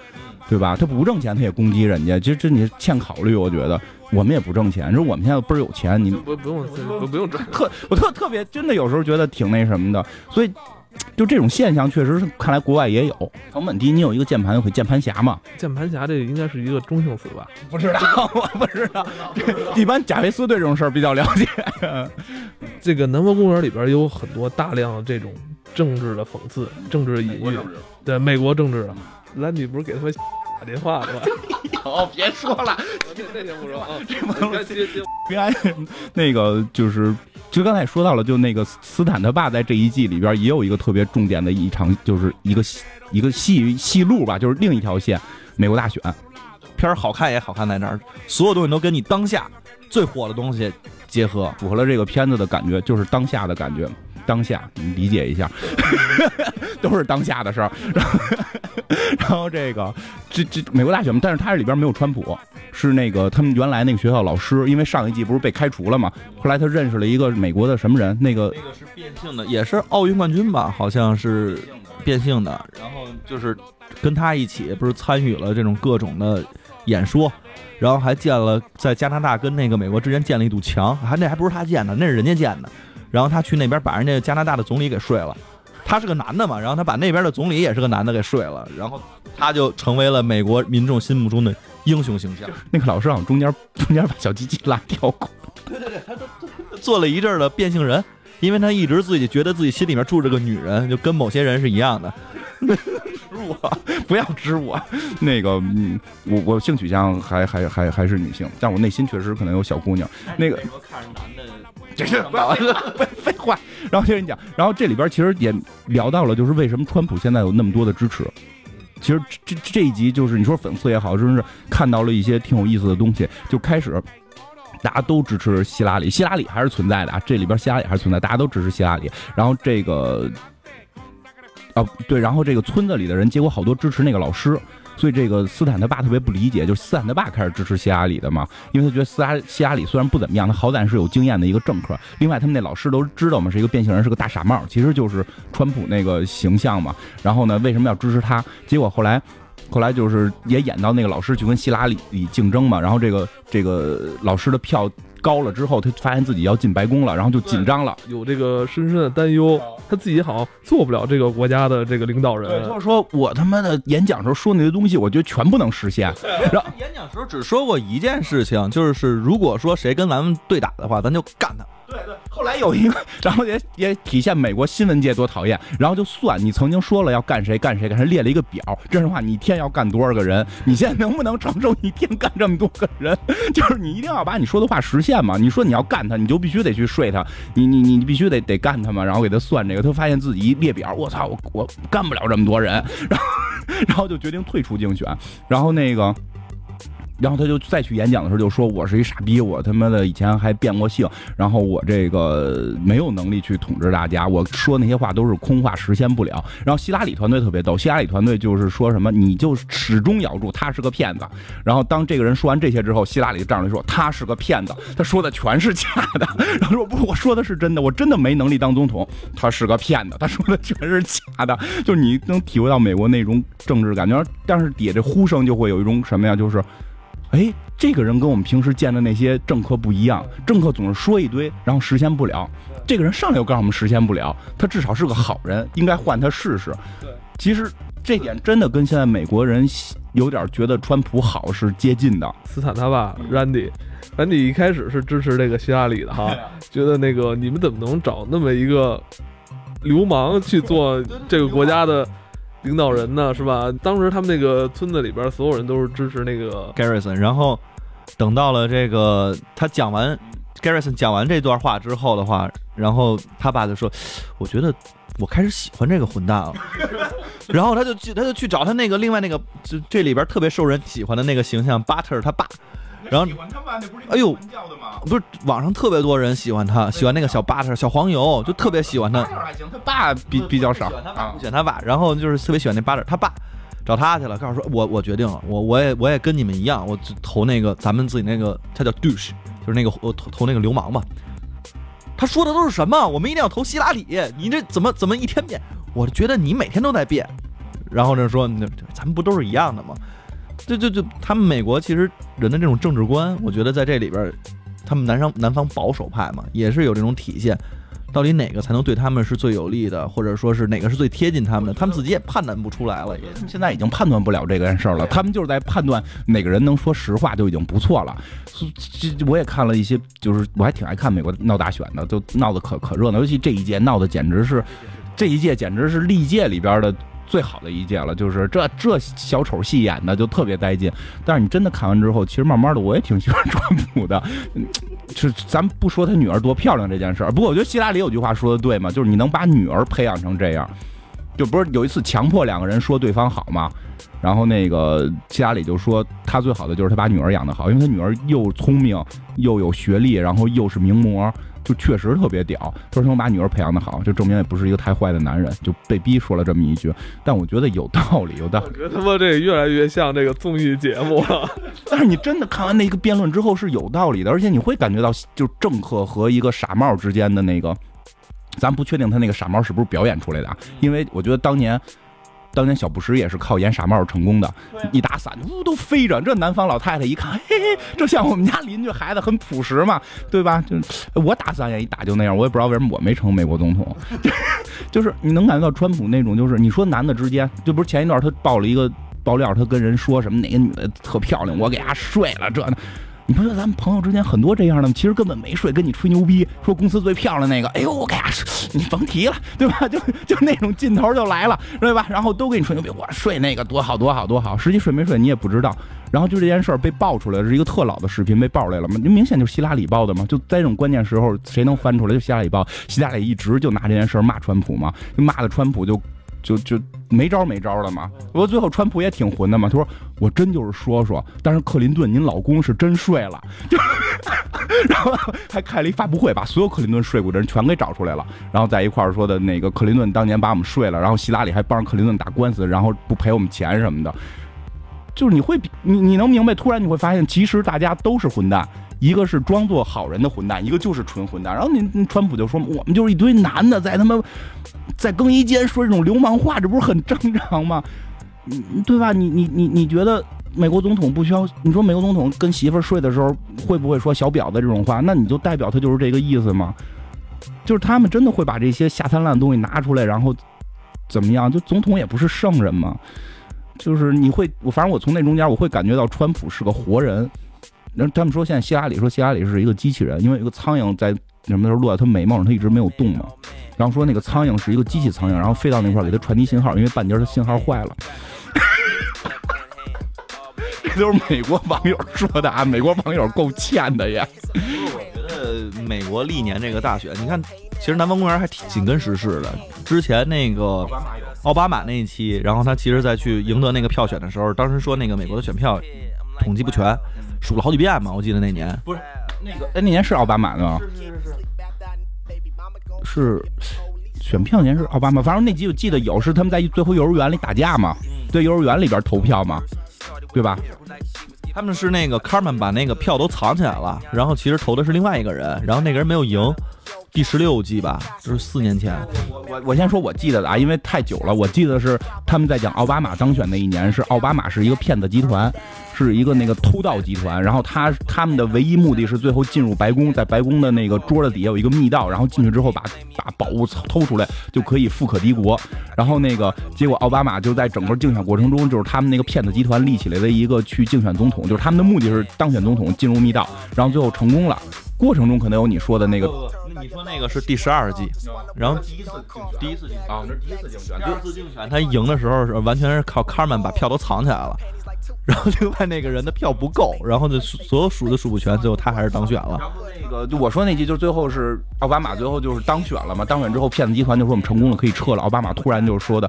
对吧？他不挣钱，他也攻击人家，这这你欠考虑。我觉得我们也不挣钱，说我们现在倍儿有钱，你不不用不不用特我特特别真的有时候觉得挺那什么的，所以就这种现象确实是看来国外也有。成本低，你有一个键盘就可以键盘侠嘛？键盘侠这应该是一个中性词吧？不知道，我不知道。一般贾维斯对这种事儿比较了解。这个南方公园里边有很多大量的这种政治的讽刺、政治的隐喻，对美国政治的。兰迪不是给他们打电话了吗？有，别说了，这这先不说啊。原来那个就是，就刚才也说到了，就那个斯坦他爸在这一季里边也有一个特别重点的一场，就是一个一个戏戏路吧，就是另一条线，美国大选片儿好看也好看在那儿，所有东西都跟你当下最火的东西结合，符合了这个片子的感觉，就是当下的感觉。当下，你理解一下，都是当下的事儿。然后，然后这个这这美国大选嘛，但是他这里边没有川普，是那个他们原来那个学校老师，因为上一季不是被开除了嘛，后来他认识了一个美国的什么人，那个那个是变性的，也是奥运冠军吧，好像是变性的，然后就是跟他一起不是参与了这种各种的演说，然后还建了在加拿大跟那个美国之间建了一堵墙，还那还不是他建的，那是人家建的。然后他去那边把人家加拿大的总理给睡了，他是个男的嘛，然后他把那边的总理也是个男的给睡了，然后他就成为了美国民众心目中的英雄形象。那个老师好像中间中间把小鸡鸡拉掉过。对对对，他都做了一阵的变性人，因为他一直自己觉得自己心里面住着个女人，就跟某些人是一样的。指我，不要指我。那个，嗯，我我性取向还还还还是女性，但我内心确实可能有小姑娘。那个看着男的。这是废话。然后听人讲，然后这里边其实也聊到了，就是为什么川普现在有那么多的支持。其实这这一集就是你说讽刺也好，真是看到了一些挺有意思的东西。就开始大家都支持希拉里，希拉里还是存在的啊。这里边希拉里还是存在，大家都支持希拉里。然后这个，啊对，然后这个村子里的人结果好多支持那个老师。所以这个斯坦他爸特别不理解，就是斯坦他爸开始支持希拉里的嘛，因为他觉得斯拉希拉里虽然不怎么样，他好歹是有经验的一个政客。另外，他们那老师都知道嘛，是一个变性人，是个大傻帽，其实就是川普那个形象嘛。然后呢，为什么要支持他？结果后来。后来就是也演到那个老师去跟希拉里竞争嘛，然后这个这个老师的票高了之后，他发现自己要进白宫了，然后就紧张了，有这个深深的担忧，他自己好像做不了这个国家的这个领导人。就是说我他妈的演讲时候说那些东西，我觉得全不能实现。然后演讲时候只说过一件事情，就是如果说谁跟咱们对打的话，咱就干他。对对，后来有一个，然后也也体现美国新闻界多讨厌，然后就算你曾经说了要干谁干谁干谁，列了一个表，这样的话你一天要干多少个人？你现在能不能承受一天干这么多个人？就是你一定要把你说的话实现嘛。你说你要干他，你就必须得去睡他，你你你必须得得干他嘛。然后给他算这个，他发现自己一列表，我操，我我干不了这么多人，然后然后就决定退出竞选，然后那个。然后他就再去演讲的时候就说：“我是一傻逼，我他妈的以前还变过性，然后我这个没有能力去统治大家，我说那些话都是空话，实现不了。”然后希拉里团队特别逗，希拉里团队就是说什么，你就始终咬住他是个骗子。然后当这个人说完这些之后，希拉里站出来说：“他是个骗子，他说的全是假的。”然后说：“不，我说的是真的，我真的没能力当总统。他是个骗子，他说的全是假的。”就是你能体会到美国那种政治感觉，但是底下这呼声就会有一种什么呀？就是。哎，这个人跟我们平时见的那些政客不一样，政客总是说一堆，然后实现不了。这个人上来就告诉我们实现不了，他至少是个好人，应该换他试试。对，其实这点真的跟现在美国人有点觉得川普好是接近的。斯坦他爸 Randy，Randy 一开始是支持这个希拉里的哈，觉得那个你们怎么能找那么一个流氓去做这个国家的？领导人呢，是吧？当时他们那个村子里边，所有人都是支持那个 Garrison。然后等到了这个他讲完 Garrison 讲完这段话之后的话，然后他爸就说：“我觉得我开始喜欢这个混蛋了。”然后他就去，他就去找他那个另外那个，就这里边特别受人喜欢的那个形象 Butter 他爸。然后，哎呦，不是网上特别多人喜欢他，喜欢那个小 butter 小黄油，就特别喜欢他。还行，他爸比比较少，喜欢他爸。然后就是特别喜欢那 butter，他爸找他去了，告诉说，我我决定了，我我也我也跟你们一样，我投那个咱们自己那个，他叫 douche，就是那个我投投那个流氓嘛。他说的都是什么？我们一定要投希拉里。你这怎么怎么一天变？我觉得你每天都在变。然后呢说，那咱们不都是一样的吗？就就就他们美国其实人的这种政治观，我觉得在这里边，他们南方南方保守派嘛，也是有这种体现。到底哪个才能对他们是最有利的，或者说是哪个是最贴近他们的，他们自己也判断不出来了。也现在已经判断不了这件事儿了，他们就是在判断哪个人能说实话就已经不错了。这我也看了一些，就是我还挺爱看美国闹大选的，就闹得可可热闹，尤其这一届闹得简直是，这一届简直是历届里边的。最好的一届了，就是这这小丑戏演的就特别带劲。但是你真的看完之后，其实慢慢的我也挺喜欢川普的。是咱不说他女儿多漂亮这件事儿，不过我觉得希拉里有句话说的对嘛，就是你能把女儿培养成这样，就不是有一次强迫两个人说对方好吗。然后那个希拉里就说他最好的就是他把女儿养得好，因为他女儿又聪明又有学历，然后又是名模。就确实特别屌，他说能把女儿培养的好，就证明也不是一个太坏的男人，就被逼说了这么一句。但我觉得有道理，有道理。我觉得他妈这越来越像这个综艺节目了。但是你真的看完那个辩论之后是有道理的，而且你会感觉到，就政客和一个傻帽之间的那个，咱不确定他那个傻帽是不是表演出来的，因为我觉得当年。当年小布什也是靠演傻帽成功的，一打伞呜都飞着。这南方老太太一看，嘿嘿，这像我们家邻居孩子，很朴实嘛，对吧？就我打伞也一打就那样，我也不知道为什么我没成美国总统。就是你能感觉到川普那种，就是你说男的之间，就不是前一段他爆了一个爆料，他跟人说什么哪个女的特漂亮，我给她睡了这呢。你不觉得咱们朋友之间很多这样的吗？其实根本没睡，跟你吹牛逼，说公司最漂亮那个。哎呦，我给他睡，你甭提了，对吧？就就那种劲头就来了，对吧？然后都跟你吹牛逼，我睡那个多好多好多好。实际睡没睡你也不知道。然后就这件事儿被爆出来，是一个特老的视频被爆出来了嘛？明显就是希拉里爆的嘛？就在这种关键时候，谁能翻出来？就希拉里爆。希拉里一直就拿这件事儿骂川普嘛，就骂的川普就。就就没招没招了嘛。不过最后川普也挺混的嘛。他说：“我真就是说说，但是克林顿您老公是真睡了。”就 然后还开了一发布会，把所有克林顿睡过的人全给找出来了，然后在一块儿说的那个克林顿当年把我们睡了，然后希拉里还帮着克林顿打官司，然后不赔我们钱什么的。就是你会你你能明白，突然你会发现，其实大家都是混蛋，一个是装作好人的混蛋，一个就是纯混蛋。然后你你川普就说，我们就是一堆男的在他妈在更衣间说这种流氓话，这不是很正常吗？你对吧？你你你你觉得美国总统不需要？你说美国总统跟媳妇儿睡的时候会不会说小婊子这种话？那你就代表他就是这个意思吗？就是他们真的会把这些下三滥的东西拿出来，然后怎么样？就总统也不是圣人嘛。就是你会，我反正我从那中间我会感觉到川普是个活人。然后他们说现在希拉里说希拉里是一个机器人，因为有个苍蝇在什么时候落在他眉毛上，他一直没有动嘛。然后说那个苍蝇是一个机器苍蝇，然后飞到那块儿给他传递信号，因为半截儿的信号坏了。这都是美国网友说的啊，美国网友够欠的呀。我觉得美国历年这个大选，你看，其实南方公园还挺紧跟时事的。之前那个奥巴马那一期，然后他其实在去赢得那个票选的时候，当时说那个美国的选票统计不全，数了好几遍嘛。我记得那年不是那个，哎，那年是奥巴马的吗？是选票年是奥巴马，反正那集我记得有，是他们在最后幼儿园里打架嘛，对，幼儿园里边投票嘛，对吧？他们是那个卡曼把那个票都藏起来了，然后其实投的是另外一个人，然后那个人没有赢。第十六季吧，就是四年前。我我先说我记得的啊，因为太久了，我记得是他们在讲奥巴马当选那一年，是奥巴马是一个骗子集团，是一个那个偷盗集团，然后他他们的唯一目的是最后进入白宫，在白宫的那个桌子底下有一个密道，然后进去之后把把宝物偷出来就可以富可敌国。然后那个结果奥巴马就在整个竞选过程中，就是他们那个骗子集团立起来的一个去竞选总统，就是他们的目的是当选总统进入密道，然后最后成功了。过程中可能有你说的那个，你说那个是第十二季，然后第一次第一次竞选啊，那是第一次竞选，第二次竞选他赢的时候是完全是靠卡曼把票都藏起来了。然后另外那个人的票不够，然后呢，所有数的数不全，最后他还是当选了。然后那个就我说那集，就最后是奥巴马最后就是当选了嘛？当选之后，骗子集团就说我们成功了，可以撤了。奥巴马突然就是说的，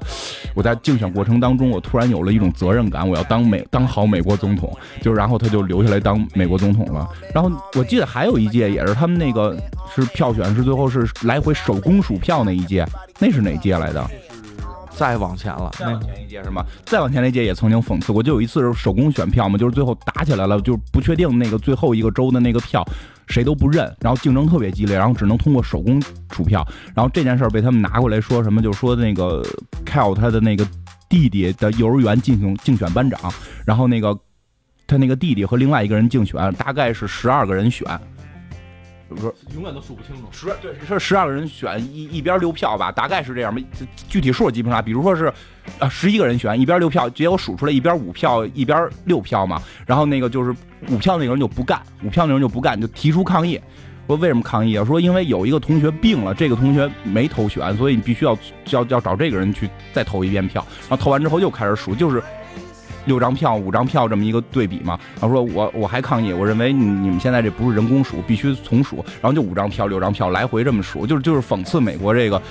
我在竞选过程当中，我突然有了一种责任感，我要当美当好美国总统。就然后他就留下来当美国总统了。然后我记得还有一届也是他们那个是票选是最后是来回手工数票那一届，那是哪届来的？再往前了，再往前一届是吗？再往前那届也曾经讽刺过，就有一次是手工选票嘛，就是最后打起来了，就是不确定那个最后一个州的那个票谁都不认，然后竞争特别激烈，然后只能通过手工数票。然后这件事儿被他们拿过来说什么，就说那个 Cal 他的那个弟弟的幼儿园进行竞选班长，然后那个他那个弟弟和另外一个人竞选，大概是十二个人选。不是永远都数不清楚。十对是十二个人选一一边六票吧，大概是这样吧。具体数基本上，比如说是啊十一个人选一边六票，结果数出来一边五票一边六票嘛。然后那个就是五票那个人就不干，五票那个人就不干，就提出抗议。说为什么抗议啊？说因为有一个同学病了，这个同学没投选，所以你必须要要要找这个人去再投一遍票。然后投完之后又开始数，就是。六张票、五张票这么一个对比嘛，然后说我我还抗议，我认为你你们现在这不是人工数，必须从数，然后就五张票、六张票来回这么数，就是就是讽刺美国这个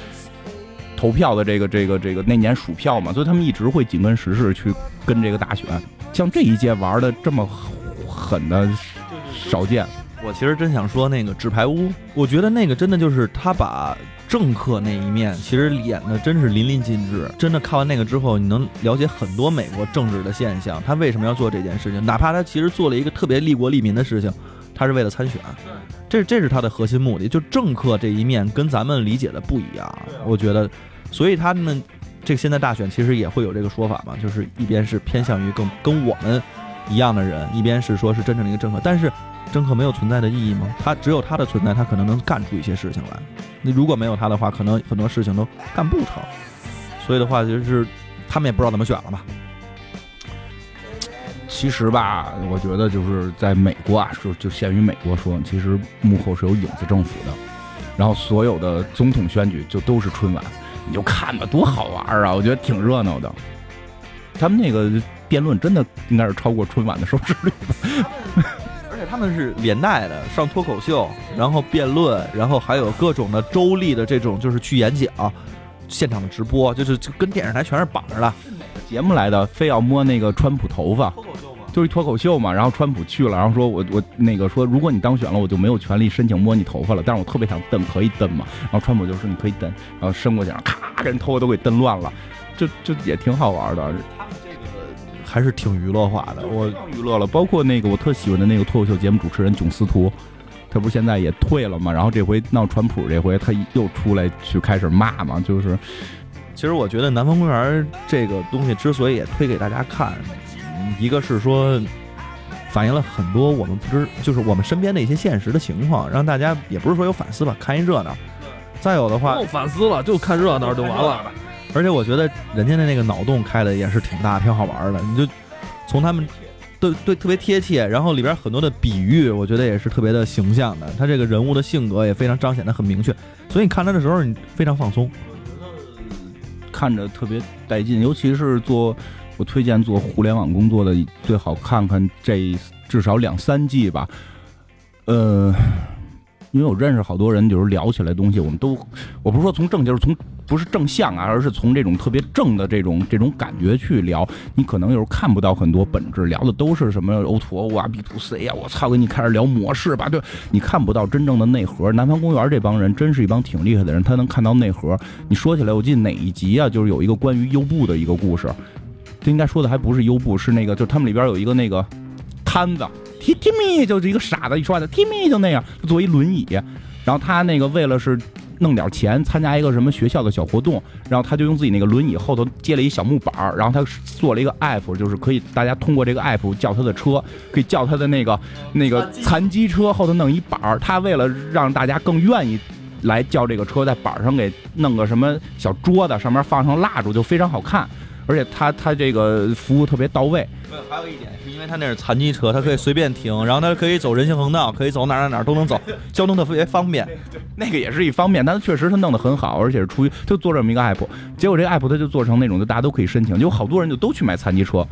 投票的这个这个这个那年数票嘛，所以他们一直会紧跟时事去跟这个大选，像这一届玩的这么狠的少见。我其实真想说那个纸牌屋，我觉得那个真的就是他把。政客那一面其实演的真是淋漓尽致，真的看完那个之后，你能了解很多美国政治的现象。他为什么要做这件事情？哪怕他其实做了一个特别利国利民的事情，他是为了参选，这这是他的核心目的。就政客这一面跟咱们理解的不一样，我觉得，所以他们这个现在大选其实也会有这个说法嘛，就是一边是偏向于更跟我们一样的人，一边是说是真正的一个政客，但是。政客没有存在的意义吗？他只有他的存在，他可能能干出一些事情来。那如果没有他的话，可能很多事情都干不成。所以的话，就是他们也不知道怎么选了吧。其实吧，我觉得就是在美国啊，就就限于美国说，其实幕后是有影子政府的。然后所有的总统选举就都是春晚，你就看吧，多好玩啊！我觉得挺热闹的。他们那个辩论真的应该是超过春晚的收视率。他们是连带的上脱口秀，然后辩论，然后还有各种的周历的这种，就是去演讲，现场的直播，就是跟电视台全是绑着的。节目来的，非要摸那个川普头发，脱口秀吗就是脱口秀嘛。然后川普去了，然后说我我那个说，如果你当选了，我就没有权利申请摸你头发了。但是我特别想蹬，可以蹬嘛？然后川普就说你可以蹬，然后伸过去，咔，给人头发都给蹬乱了，就就也挺好玩的。还是挺娱乐化的。我娱乐了，包括那个我特喜欢的那个脱口秀节目主持人囧司徒，他不是现在也退了嘛？然后这回闹川普，这回他又出来去开始骂嘛，就是其实我觉得南方公园这个东西之所以也推给大家看，嗯一个是说反映了很多我们不知，就是我们身边的一些现实的情况，让大家也不是说有反思吧，看一热闹。再有的话不，用反思了，就看热闹就完了。而且我觉得人家的那个脑洞开的也是挺大、挺好玩的。你就从他们对对特别贴切，然后里边很多的比喻，我觉得也是特别的形象的。他这个人物的性格也非常彰显的很明确，所以你看他的时候你非常放松。我觉得看着特别带劲，尤其是做我推荐做互联网工作的，最好看看这至少两三季吧。呃，因为我认识好多人，就是聊起来东西，我们都我不是说从正，就是从不是正向啊，而是从这种特别正的这种这种感觉去聊。你可能有时候看不到很多本质，聊的都是什么 O to O 啊、B to C 啊，我操，给你开始聊模式吧，对，你看不到真正的内核。南方公园这帮人真是一帮挺厉害的人，他能看到内核。你说起来，我记得哪一集啊，就是有一个关于优步的一个故事，这应该说的还不是优步，是那个，就他们里边有一个那个摊子，T Timmy 就是一个傻子，一说话的 Timmy 就那样，就坐一轮椅，然后他那个为了是弄点钱，参加一个什么学校的小活动，然后他就用自己那个轮椅后头接了一小木板儿，然后他做了一个 app，就是可以大家通过这个 app 叫他的车，可以叫他的那个那个残疾车后头弄一板儿，他为了让大家更愿意。来叫这个车在板儿上给弄个什么小桌子，上面放上蜡烛，就非常好看。而且他他这个服务特别到位，还有一点是因为他那是残疾车，他可以随便停，然后他可以走人行横道，可以走哪哪哪都能走，交通特别方便。那个也是一方面，但确实他弄得很好，而且是出于就做这么一个 app，结果这个 app 他就做成那种就大家都可以申请，有好多人就都去买残疾车，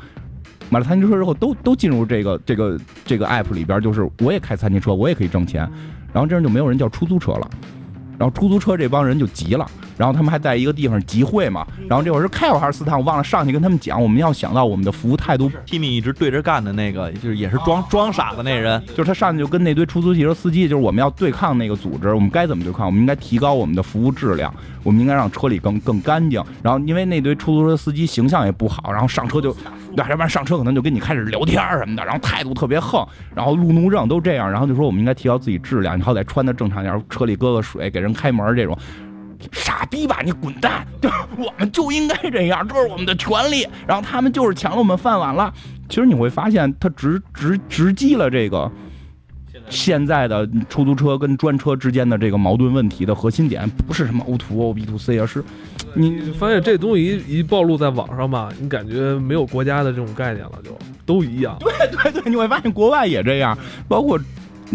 买了残疾车之后都都进入这个这个这个 app 里边，就是我也开残疾车，我也可以挣钱，然后这样就没有人叫出租车了。然后出租车这帮人就急了，然后他们还在一个地方集会嘛，然后这会儿是开尔还是斯坦，我忘了上去跟他们讲，我们要想到我们的服务态度 Timmy 一直对着干的那个，就是也是装装傻的那人，就是他上去就跟那堆出租汽车司机，就是我们要对抗那个组织，我们该怎么对抗？我们应该提高我们的服务质量，我们应该让车里更更干净。然后因为那堆出租车司机形象也不好，然后上车就，要不然上车可能就跟你开始聊天什么的，然后态度特别横，然后路怒症都这样，然后就说我们应该提高自己质量，你好歹穿的正常点，车里搁个水，给人开门这种。傻逼吧，你滚蛋！就我们就应该这样，这是我们的权利。然后他们就是抢了我们饭碗了。其实你会发现，他直直直击了这个现在的出租车跟专车之间的这个矛盾问题的核心点，不是什么 O to O、B to C，而是你发现这东西一一暴露在网上吧，你感觉没有国家的这种概念了，就都一样。对对对，你会发现国外也这样，包括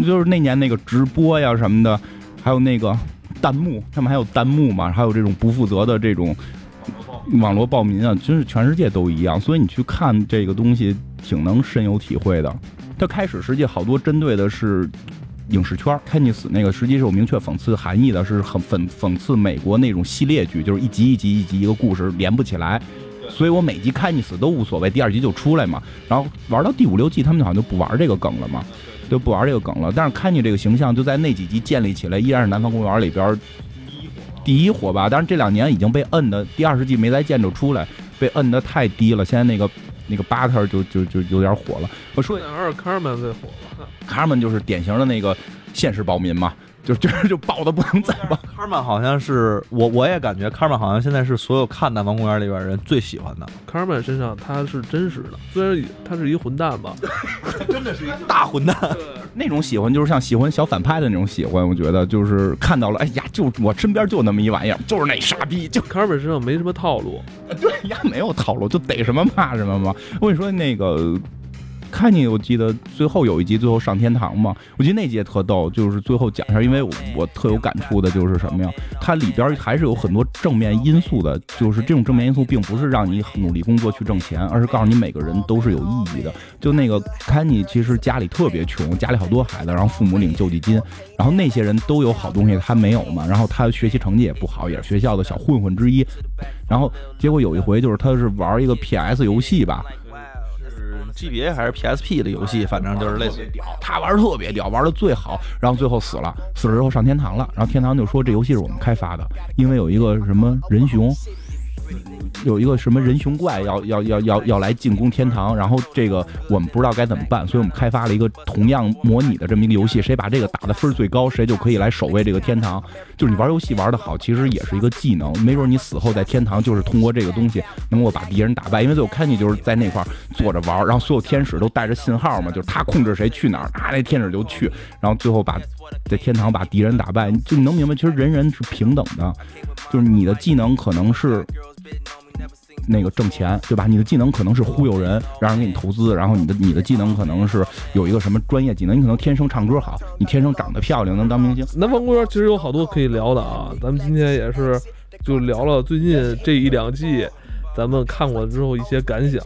就是那年那个直播呀什么的，还有那个。弹幕，他们还有弹幕嘛？还有这种不负责的这种网络暴民啊，真是全世界都一样。所以你去看这个东西，挺能深有体会的。它开始实际好多针对的是影视圈，开尼斯那个实际是有明确讽刺含义的，是很讽讽刺美国那种系列剧，就是一集一集一集一个故事连不起来。所以我每集开尼斯都无所谓，第二集就出来嘛。然后玩到第五六季，他们好像就不玩这个梗了嘛。就不玩这个梗了，但是看你这个形象就在那几集建立起来，依然是南方公园里边第一火吧。但是这两年已经被摁的，第二十季没再见着出来，被摁的太低了。现在那个那个 Butter 就就就有点火了。我说还是卡尔曼最火了，卡尔曼就是典型的那个现实暴民嘛。就 就是就暴的不能再暴。卡尔曼好像是我我也感觉卡尔曼好像现在是所有看《南方公园》里边人最喜欢的。卡尔曼身上他是真实的，虽然他是一混蛋吧，真的是一大混蛋。那种喜欢就是像喜欢小反派的那种喜欢，我觉得就是看到了，哎呀，就我身边就那么一玩意儿，就是那傻逼。就卡尔曼身上没什么套路，对呀，没有套路，就逮什么骂什么嘛。我跟你说那个。看你，我记得最后有一集，最后上天堂嘛。我记得那集也特逗，就是最后讲一下，因为我特有感触的就是什么呀？它里边还是有很多正面因素的，就是这种正面因素并不是让你努力工作去挣钱，而是告诉你每个人都是有意义的。就那个看你其实家里特别穷，家里好多孩子，然后父母领救济金，然后那些人都有好东西，他没有嘛。然后他学习成绩也不好，也是学校的小混混之一。然后结果有一回就是他是玩一个 PS 游戏吧。GBA 还是 PSP 的游戏，反正就是类似于屌，他玩特别屌，玩的最好，然后最后死了，死了之后上天堂了，然后天堂就说这游戏是我们开发的，因为有一个什么人熊，有一个什么人熊怪要要要要要来进攻天堂，然后这个我们不知道该怎么办，所以我们开发了一个同样模拟的这么一个游戏，谁把这个打的分最高，谁就可以来守卫这个天堂。就是你玩游戏玩得好，其实也是一个技能，没准你死后在天堂就是通过这个东西能够把敌人打败。因为最后 Kenny 就是在那块坐着玩，然后所有天使都带着信号嘛，就是他控制谁去哪儿，啊那天使就去，然后最后把在天堂把敌人打败。就你能明白，其实人人是平等的，就是你的技能可能是。那个挣钱，对吧？你的技能可能是忽悠人，让人给你投资，然后你的你的技能可能是有一个什么专业技能，你可能天生唱歌好，你天生长得漂亮，能当明星。南方公园其实有好多可以聊的啊，咱们今天也是就聊了最近这一两季，咱们看过之后一些感想。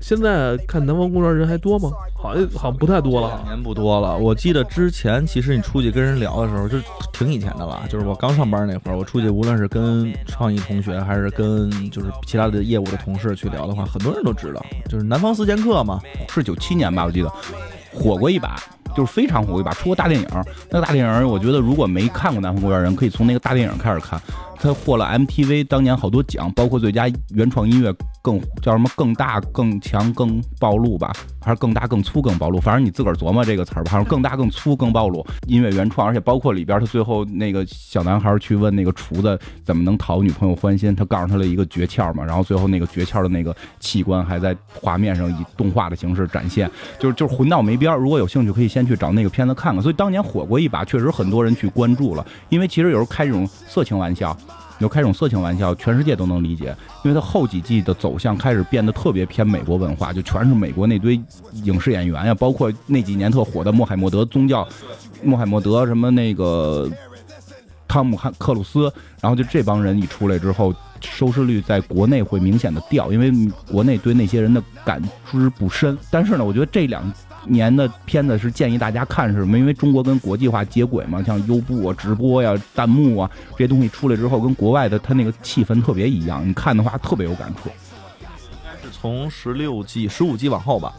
现在看南方公园人还多吗？好像好像不太多了哈。年不多了。我记得之前其实你出去跟人聊的时候，就挺以前的了。就是我刚上班那会儿，我出去无论是跟创意同学，还是跟就是其他的业务的同事去聊的话，很多人都知道，就是南方四剑客嘛，是九七年吧，我记得火过一把，就是非常火一把，出过大电影。那个大电影，我觉得如果没看过南方公园人，可以从那个大电影开始看。他获了 MTV 当年好多奖，包括最佳原创音乐，更叫什么更大、更强、更暴露吧，还是更大、更粗、更暴露？反正你自个儿琢磨这个词儿吧。反正更大、更粗、更暴露，音乐原创，而且包括里边他最后那个小男孩去问那个厨子怎么能讨女朋友欢心，他告诉他了一个诀窍嘛。然后最后那个诀窍的那个器官还在画面上以动画的形式展现，就是就是混到没边儿。如果有兴趣，可以先去找那个片子看看。所以当年火过一把，确实很多人去关注了，因为其实有时候开这种色情玩笑。有开种色情玩笑，全世界都能理解，因为他后几季的走向开始变得特别偏美国文化，就全是美国那堆影视演员呀，包括那几年特火的穆罕默德宗教，穆罕默德什么那个汤姆汉克鲁斯，然后就这帮人一出来之后，收视率在国内会明显的掉，因为国内对那些人的感知不深。但是呢，我觉得这两。年的片子是建议大家看是什么？因为中国跟国际化接轨嘛，像优步啊、直播呀、弹幕啊这些东西出来之后，跟国外的它那个气氛特别一样。你看的话特别有感触。是从十六季、十五季往后吧，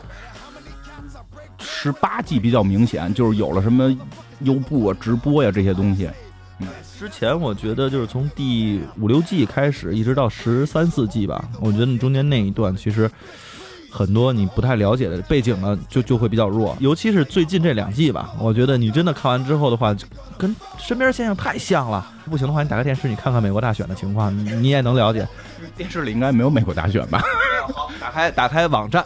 十八季比较明显，就是有了什么优步啊、直播呀这些东西。嗯，之前我觉得就是从第五六季开始，一直到十三四季吧，我觉得中间那一段其实。很多你不太了解的背景呢，就就会比较弱，尤其是最近这两季吧。我觉得你真的看完之后的话，跟身边现象太像了。不行的话，你打开电视，你看看美国大选的情况，你也能了解。电视里应该没有美国大选吧？打开打开网站，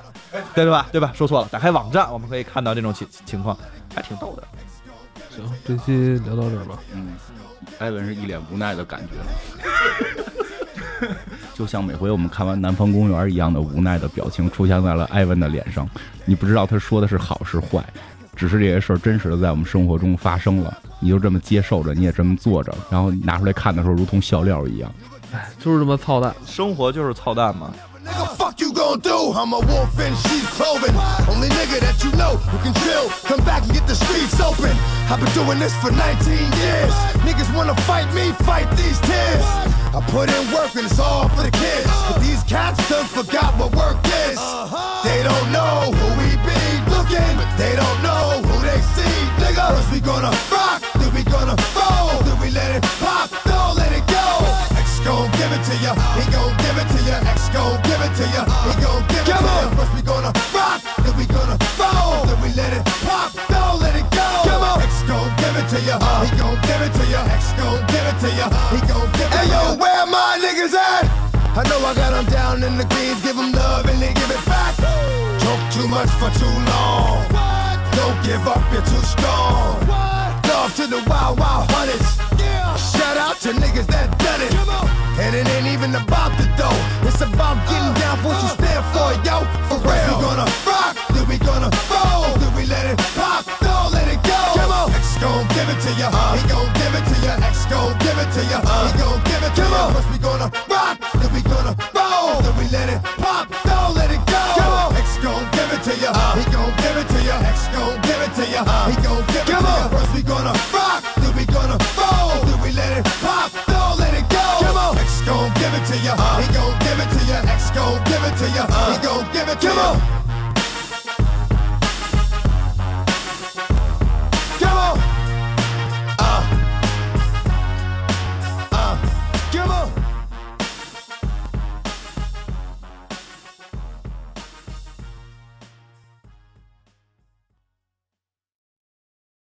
对吧？对吧？说错了，打开网站，我们可以看到这种情情况，还挺逗的。行，这期聊到这儿吧。嗯，艾文是一脸无奈的感觉。就像每回我们看完《南方公园》一样的无奈的表情出现在了艾文的脸上。你不知道他说的是好是坏，只是这些事儿真实的在我们生活中发生了，你就这么接受着，你也这么做着，然后拿出来看的时候，如同笑料一样。哎，就是这么操蛋，生活就是操蛋嘛。Fuck you gonna do? I'm a wolf in sheep's clothing. Only nigga that you know who can chill. Come back and get the streets open. I've been doing this for 19 years. Niggas wanna fight me, fight these tears. I put in work and it's all for the kids. But these cats done forgot what work is. Uh-huh. They don't know who we be looking, but they don't know who they see. Nigga, first we gonna rock, then we gonna roll, then we let it pop, don't let it go. X gon' give it to ya, he gon' give it to ya. X gon' give it to ya, he gon' give it to ya. First we gonna rock, then we gonna roll, then we let it pop, don't let it go. Come on, X gon' give it to ya, he gon' give it to ya. X gon' give it to ya, he gon' give it to ya. Hey yo, niggas at? I know I got them down in the greens, give them love and they give it back. Talk too much for too long. Don't give up, you're too strong. Love to the wild, wild hunters. Shout out to niggas that done it. And it ain't even about the dough. It's about getting down for what you stand for, yo. Give it to ya. He gon' give it to ya. X gon' give it to ya. He gon' give it to ya. First we gonna rock, then we gonna roll, then we let it pop, don't let it go. X gon' give it to ya. He gon' give it to ya. X gon' give it to ya. He gon' give it to ya. First we gonna rock, then we gonna roll, then we let it pop, don't let it go. X gon' give it to ya. He gon' give it to ya. X gon' give it to ya. He gon' give it to ya.